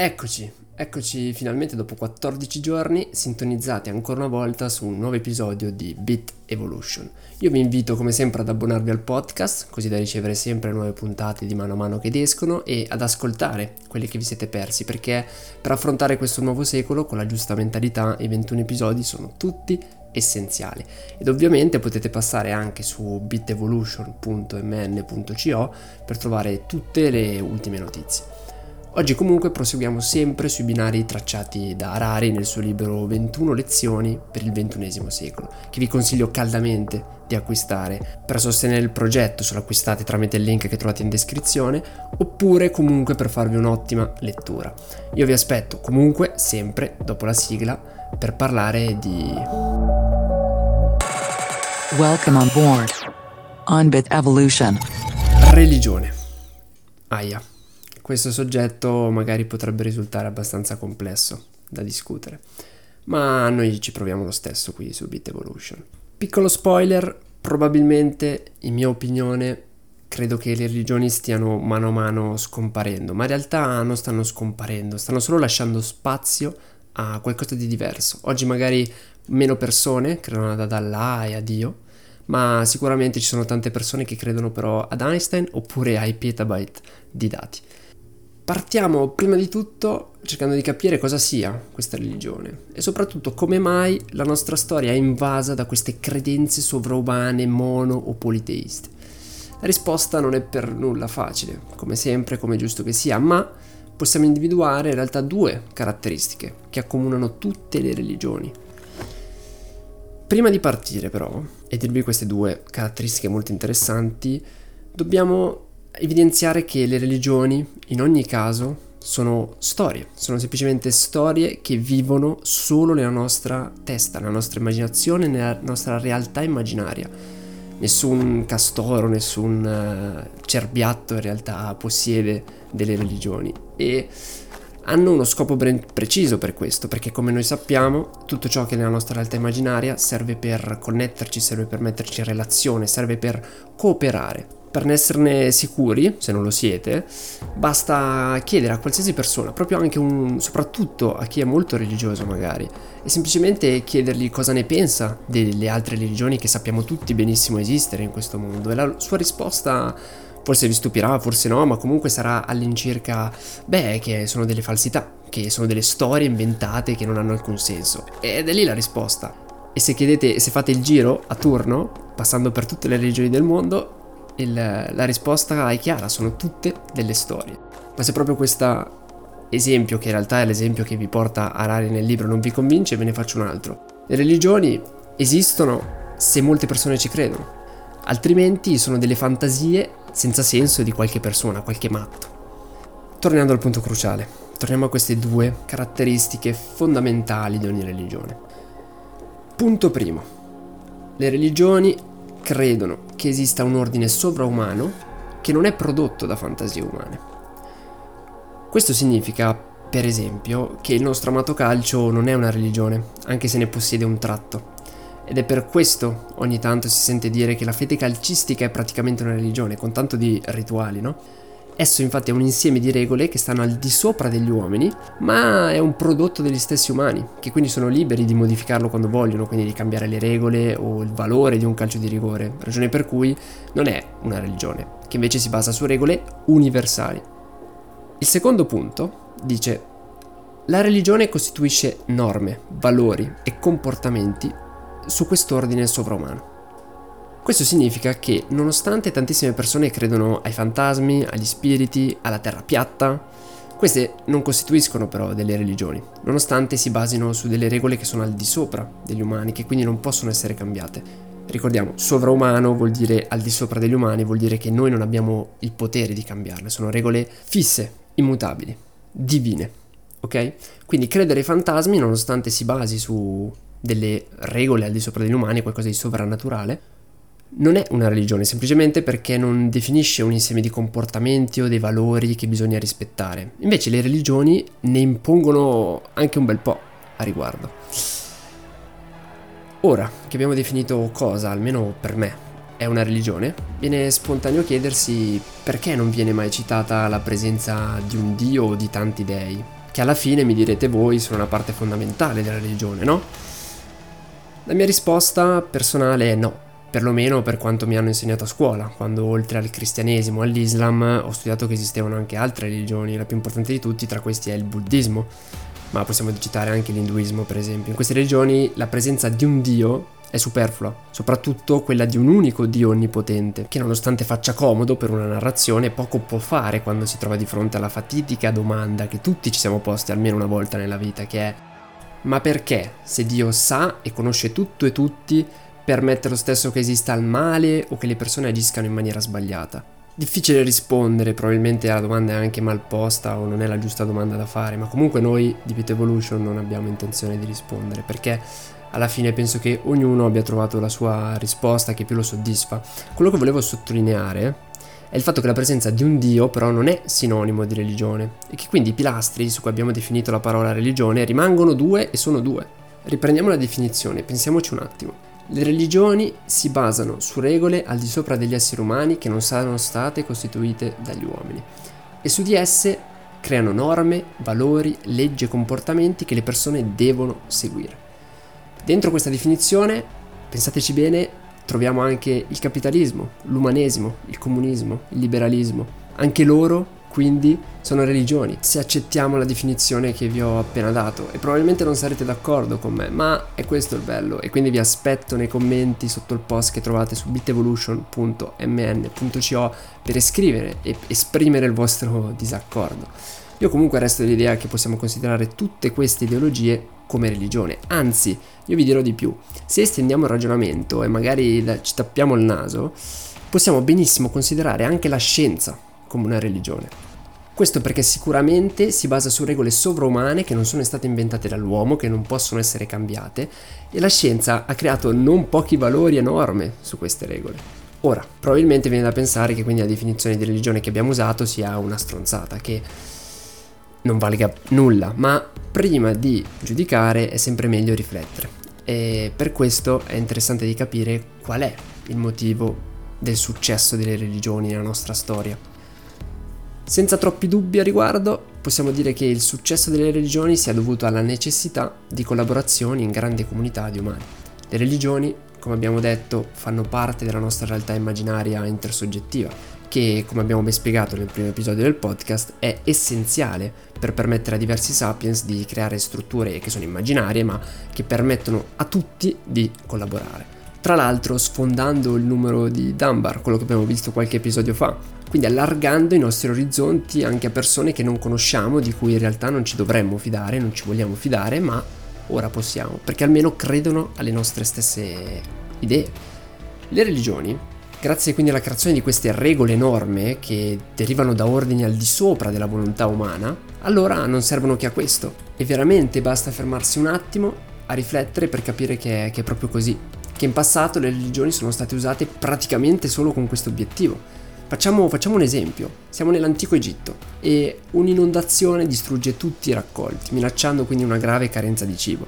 Eccoci, eccoci finalmente dopo 14 giorni sintonizzati ancora una volta su un nuovo episodio di Bit Evolution. Io vi invito come sempre ad abbonarvi al podcast, così da ricevere sempre nuove puntate di mano a mano che escono e ad ascoltare quelle che vi siete persi, perché per affrontare questo nuovo secolo con la giusta mentalità i 21 episodi sono tutti essenziali. Ed ovviamente potete passare anche su bitevolution.mn.co per trovare tutte le ultime notizie. Oggi comunque proseguiamo sempre sui binari tracciati da Harari nel suo libro 21 lezioni per il XXI secolo, che vi consiglio caldamente di acquistare. Per sostenere il progetto se lo acquistate tramite il link che trovate in descrizione, oppure comunque per farvi un'ottima lettura. Io vi aspetto comunque sempre dopo la sigla per parlare di... Welcome on board. On Bit Evolution. Religione. Aia questo soggetto magari potrebbe risultare abbastanza complesso da discutere, ma noi ci proviamo lo stesso qui su Bit Evolution. Piccolo spoiler, probabilmente, in mia opinione, credo che le religioni stiano mano a mano scomparendo, ma in realtà non stanno scomparendo, stanno solo lasciando spazio a qualcosa di diverso. Oggi magari meno persone credono ad Allah e a Dio, ma sicuramente ci sono tante persone che credono però ad Einstein oppure ai petabyte di dati. Partiamo prima di tutto cercando di capire cosa sia questa religione e soprattutto come mai la nostra storia è invasa da queste credenze sovraumane, mono o politeiste. La risposta non è per nulla facile, come sempre, come giusto che sia, ma possiamo individuare in realtà due caratteristiche che accomunano tutte le religioni. Prima di partire però e dirvi queste due caratteristiche molto interessanti, dobbiamo evidenziare che le religioni in ogni caso sono storie, sono semplicemente storie che vivono solo nella nostra testa, nella nostra immaginazione, nella nostra realtà immaginaria. Nessun castoro, nessun uh, cerbiatto in realtà possiede delle religioni e hanno uno scopo ben preciso per questo, perché come noi sappiamo tutto ciò che è nella nostra realtà immaginaria serve per connetterci, serve per metterci in relazione, serve per cooperare. Per ne esserne sicuri, se non lo siete, basta chiedere a qualsiasi persona, proprio anche un, soprattutto a chi è molto religioso magari, e semplicemente chiedergli cosa ne pensa delle altre religioni che sappiamo tutti benissimo esistere in questo mondo. E la sua risposta forse vi stupirà, forse no, ma comunque sarà all'incirca, beh, che sono delle falsità, che sono delle storie inventate che non hanno alcun senso. Ed è lì la risposta. E se chiedete, se fate il giro a turno, passando per tutte le religioni del mondo, il, la risposta è chiara, sono tutte delle storie. Ma se proprio questo esempio, che in realtà è l'esempio che vi porta a Harari nel libro, non vi convince, ve ne faccio un altro. Le religioni esistono se molte persone ci credono, altrimenti sono delle fantasie senza senso di qualche persona, qualche matto. Tornando al punto cruciale, torniamo a queste due caratteristiche fondamentali di ogni religione. Punto primo. Le religioni credono che esista un ordine sovraumano che non è prodotto da fantasie umane. Questo significa, per esempio, che il nostro amato calcio non è una religione, anche se ne possiede un tratto. Ed è per questo ogni tanto si sente dire che la fede calcistica è praticamente una religione, con tanto di rituali, no? Esso infatti è un insieme di regole che stanno al di sopra degli uomini, ma è un prodotto degli stessi umani, che quindi sono liberi di modificarlo quando vogliono, quindi di cambiare le regole o il valore di un calcio di rigore, ragione per cui non è una religione, che invece si basa su regole universali. Il secondo punto dice la religione costituisce norme, valori e comportamenti su quest'ordine sovraumano. Questo significa che nonostante tantissime persone credono ai fantasmi, agli spiriti, alla terra piatta, queste non costituiscono però delle religioni, nonostante si basino su delle regole che sono al di sopra degli umani, che quindi non possono essere cambiate. Ricordiamo, sovraumano vuol dire al di sopra degli umani, vuol dire che noi non abbiamo il potere di cambiarle, sono regole fisse, immutabili, divine. Ok? Quindi credere ai fantasmi, nonostante si basi su delle regole al di sopra degli umani, qualcosa di sovrannaturale, non è una religione semplicemente perché non definisce un insieme di comportamenti o dei valori che bisogna rispettare. Invece le religioni ne impongono anche un bel po' a riguardo. Ora che abbiamo definito cosa, almeno per me, è una religione, viene spontaneo chiedersi perché non viene mai citata la presenza di un dio o di tanti dei. che alla fine mi direte voi sono una parte fondamentale della religione, no? La mia risposta personale è no, perlomeno per quanto mi hanno insegnato a scuola, quando oltre al cristianesimo e all'Islam ho studiato che esistevano anche altre religioni, la più importante di tutti tra questi è il buddismo, ma possiamo citare anche l'induismo per esempio. In queste religioni la presenza di un dio è superflua, soprattutto quella di un unico Dio onnipotente, che nonostante faccia comodo per una narrazione, poco può fare quando si trova di fronte alla fatidica domanda che tutti ci siamo posti almeno una volta nella vita, che è ma perché, se Dio sa e conosce tutto e tutti, permette lo stesso che esista il male o che le persone agiscano in maniera sbagliata? Difficile rispondere, probabilmente la domanda è anche mal posta o non è la giusta domanda da fare, ma comunque noi di Pit Evolution non abbiamo intenzione di rispondere perché alla fine penso che ognuno abbia trovato la sua risposta che più lo soddisfa. Quello che volevo sottolineare è il fatto che la presenza di un Dio però non è sinonimo di religione e che quindi i pilastri su cui abbiamo definito la parola religione rimangono due e sono due. Riprendiamo la definizione, pensiamoci un attimo. Le religioni si basano su regole al di sopra degli esseri umani che non saranno state costituite dagli uomini e su di esse creano norme, valori, leggi e comportamenti che le persone devono seguire. Dentro questa definizione, pensateci bene, troviamo anche il capitalismo, l'umanesimo, il comunismo, il liberalismo. Anche loro, quindi, sono religioni, se accettiamo la definizione che vi ho appena dato. E probabilmente non sarete d'accordo con me, ma è questo il bello. E quindi vi aspetto nei commenti sotto il post che trovate su bitevolution.mn.co per scrivere e esprimere il vostro disaccordo. Io comunque resto dell'idea che possiamo considerare tutte queste ideologie come religione. Anzi, io vi dirò di più. Se estendiamo il ragionamento e magari ci tappiamo il naso, possiamo benissimo considerare anche la scienza come una religione. Questo perché sicuramente si basa su regole sovraumane che non sono state inventate dall'uomo, che non possono essere cambiate, e la scienza ha creato non pochi valori e norme su queste regole. Ora, probabilmente viene da pensare che quindi la definizione di religione che abbiamo usato sia una stronzata, che non valga nulla, ma prima di giudicare è sempre meglio riflettere. E per questo è interessante di capire qual è il motivo del successo delle religioni nella nostra storia. Senza troppi dubbi a riguardo, possiamo dire che il successo delle religioni sia dovuto alla necessità di collaborazioni in grandi comunità di umani. Le religioni, come abbiamo detto, fanno parte della nostra realtà immaginaria intersoggettiva che, come abbiamo ben spiegato nel primo episodio del podcast, è essenziale per permettere a diversi sapiens di creare strutture che sono immaginarie ma che permettono a tutti di collaborare. Tra l'altro sfondando il numero di Dunbar, quello che abbiamo visto qualche episodio fa, quindi allargando i nostri orizzonti anche a persone che non conosciamo, di cui in realtà non ci dovremmo fidare, non ci vogliamo fidare, ma ora possiamo, perché almeno credono alle nostre stesse idee. Le religioni Grazie quindi alla creazione di queste regole norme che derivano da ordini al di sopra della volontà umana, allora non servono che a questo. E veramente basta fermarsi un attimo a riflettere per capire che è, che è proprio così. Che in passato le religioni sono state usate praticamente solo con questo obiettivo. Facciamo, facciamo un esempio. Siamo nell'antico Egitto e un'inondazione distrugge tutti i raccolti, minacciando quindi una grave carenza di cibo.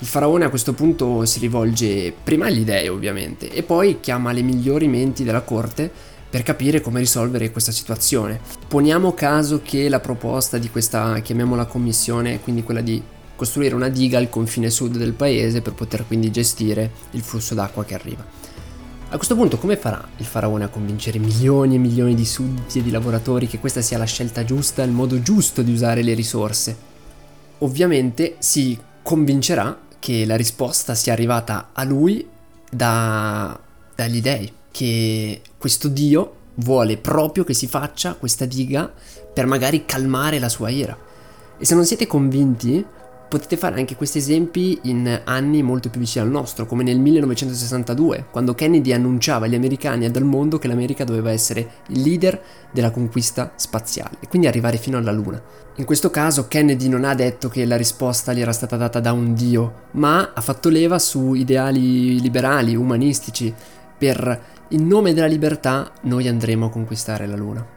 Il faraone a questo punto si rivolge prima agli dei ovviamente e poi chiama le migliori menti della corte per capire come risolvere questa situazione. Poniamo caso che la proposta di questa, chiamiamola commissione, quindi quella di costruire una diga al confine sud del paese per poter quindi gestire il flusso d'acqua che arriva. A questo punto come farà il faraone a convincere milioni e milioni di sudditi e di lavoratori che questa sia la scelta giusta, il modo giusto di usare le risorse? Ovviamente si convincerà che la risposta sia arrivata a lui da, dagli dei, che questo Dio vuole proprio che si faccia questa diga per magari calmare la sua ira. E se non siete convinti, potete fare anche questi esempi in anni molto più vicini al nostro, come nel 1962, quando Kennedy annunciava agli americani e al mondo che l'America doveva essere il leader della conquista spaziale e quindi arrivare fino alla Luna. In questo caso Kennedy non ha detto che la risposta gli era stata data da un dio, ma ha fatto leva su ideali liberali, umanistici, per in nome della libertà noi andremo a conquistare la Luna.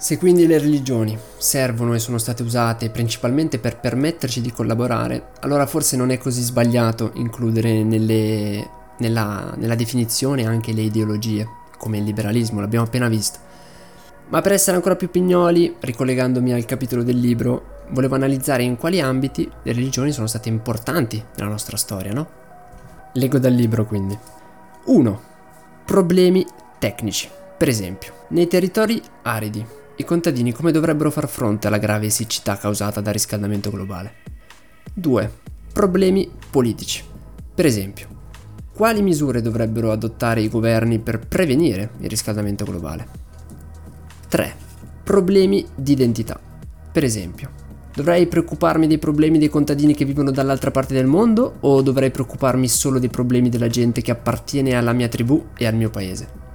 Se quindi le religioni servono e sono state usate principalmente per permetterci di collaborare, allora forse non è così sbagliato includere nelle, nella, nella definizione anche le ideologie, come il liberalismo, l'abbiamo appena visto. Ma per essere ancora più pignoli, ricollegandomi al capitolo del libro, volevo analizzare in quali ambiti le religioni sono state importanti nella nostra storia, no? Leggo dal libro quindi. 1. Problemi tecnici. Per esempio, nei territori aridi, i contadini come dovrebbero far fronte alla grave siccità causata dal riscaldamento globale? 2. Problemi politici. Per esempio, quali misure dovrebbero adottare i governi per prevenire il riscaldamento globale? 3. Problemi di identità. Per esempio, dovrei preoccuparmi dei problemi dei contadini che vivono dall'altra parte del mondo o dovrei preoccuparmi solo dei problemi della gente che appartiene alla mia tribù e al mio paese?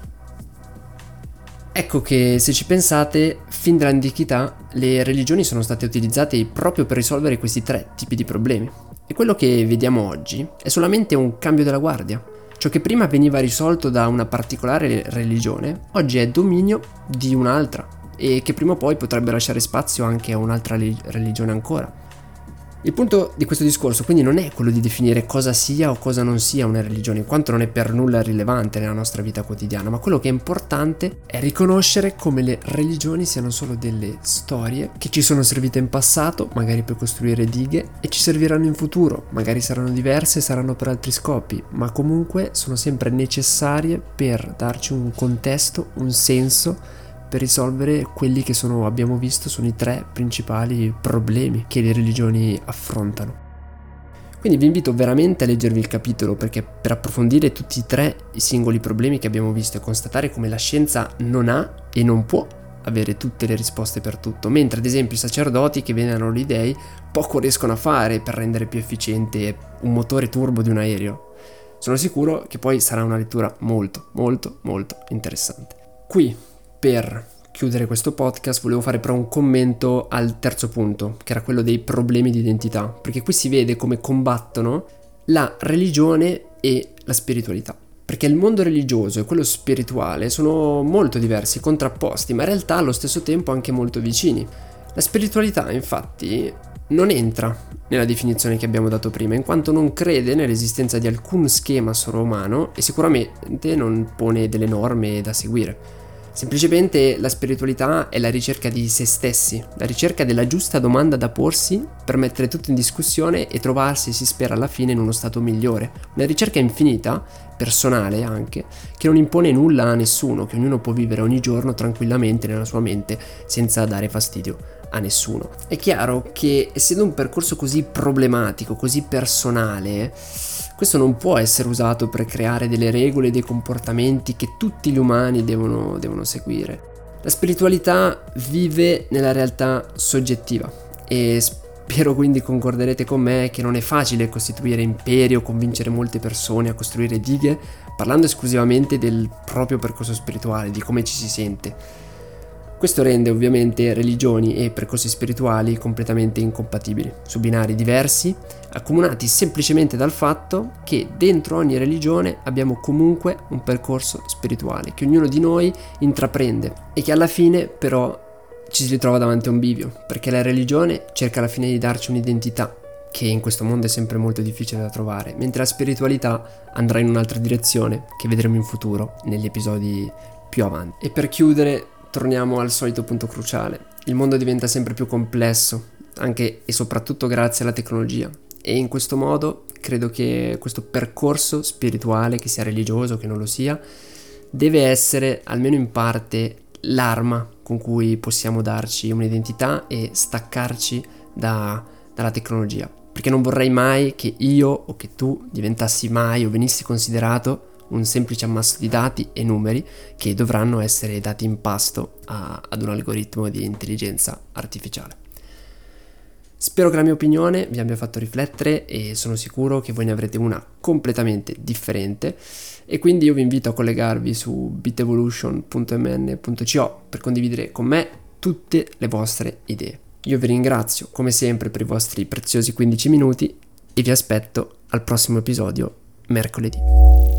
Ecco che se ci pensate, fin dall'antichità le religioni sono state utilizzate proprio per risolvere questi tre tipi di problemi. E quello che vediamo oggi è solamente un cambio della guardia. Ciò che prima veniva risolto da una particolare religione, oggi è dominio di un'altra e che prima o poi potrebbe lasciare spazio anche a un'altra religione ancora. Il punto di questo discorso quindi non è quello di definire cosa sia o cosa non sia una religione, in quanto non è per nulla rilevante nella nostra vita quotidiana, ma quello che è importante è riconoscere come le religioni siano solo delle storie che ci sono servite in passato, magari per costruire dighe, e ci serviranno in futuro, magari saranno diverse, saranno per altri scopi, ma comunque sono sempre necessarie per darci un contesto, un senso per risolvere quelli che sono, abbiamo visto, sono i tre principali problemi che le religioni affrontano. Quindi vi invito veramente a leggervi il capitolo perché per approfondire tutti e tre i singoli problemi che abbiamo visto e constatare come la scienza non ha e non può avere tutte le risposte per tutto, mentre ad esempio i sacerdoti che venerano gli dei poco riescono a fare per rendere più efficiente un motore turbo di un aereo. Sono sicuro che poi sarà una lettura molto, molto, molto interessante. Qui per chiudere questo podcast volevo fare però un commento al terzo punto, che era quello dei problemi di identità, perché qui si vede come combattono la religione e la spiritualità. Perché il mondo religioso e quello spirituale sono molto diversi, contrapposti, ma in realtà allo stesso tempo anche molto vicini. La spiritualità, infatti, non entra nella definizione che abbiamo dato prima, in quanto non crede nell'esistenza di alcun schema sovrumano e sicuramente non pone delle norme da seguire. Semplicemente la spiritualità è la ricerca di se stessi, la ricerca della giusta domanda da porsi per mettere tutto in discussione e trovarsi, si spera, alla fine in uno stato migliore. Una ricerca infinita, personale anche, che non impone nulla a nessuno, che ognuno può vivere ogni giorno tranquillamente nella sua mente senza dare fastidio a nessuno. È chiaro che essendo un percorso così problematico, così personale, questo non può essere usato per creare delle regole e dei comportamenti che tutti gli umani devono, devono seguire. La spiritualità vive nella realtà soggettiva e spero quindi concorderete con me che non è facile costituire imperi o convincere molte persone a costruire dighe parlando esclusivamente del proprio percorso spirituale, di come ci si sente. Questo rende ovviamente religioni e percorsi spirituali completamente incompatibili, su binari diversi, accomunati semplicemente dal fatto che dentro ogni religione abbiamo comunque un percorso spirituale che ognuno di noi intraprende e che alla fine però ci si ritrova davanti a un bivio, perché la religione cerca alla fine di darci un'identità che in questo mondo è sempre molto difficile da trovare, mentre la spiritualità andrà in un'altra direzione che vedremo in futuro negli episodi più avanti. E per chiudere torniamo al solito punto cruciale. Il mondo diventa sempre più complesso, anche e soprattutto grazie alla tecnologia. E in questo modo credo che questo percorso spirituale, che sia religioso, che non lo sia, deve essere almeno in parte l'arma con cui possiamo darci un'identità e staccarci da, dalla tecnologia. Perché non vorrei mai che io o che tu diventassi mai o venissi considerato un semplice ammasso di dati e numeri che dovranno essere dati in pasto a, ad un algoritmo di intelligenza artificiale. Spero che la mia opinione vi abbia fatto riflettere e sono sicuro che voi ne avrete una completamente differente e quindi io vi invito a collegarvi su bitevolution.mn.co per condividere con me tutte le vostre idee. Io vi ringrazio come sempre per i vostri preziosi 15 minuti e vi aspetto al prossimo episodio mercoledì.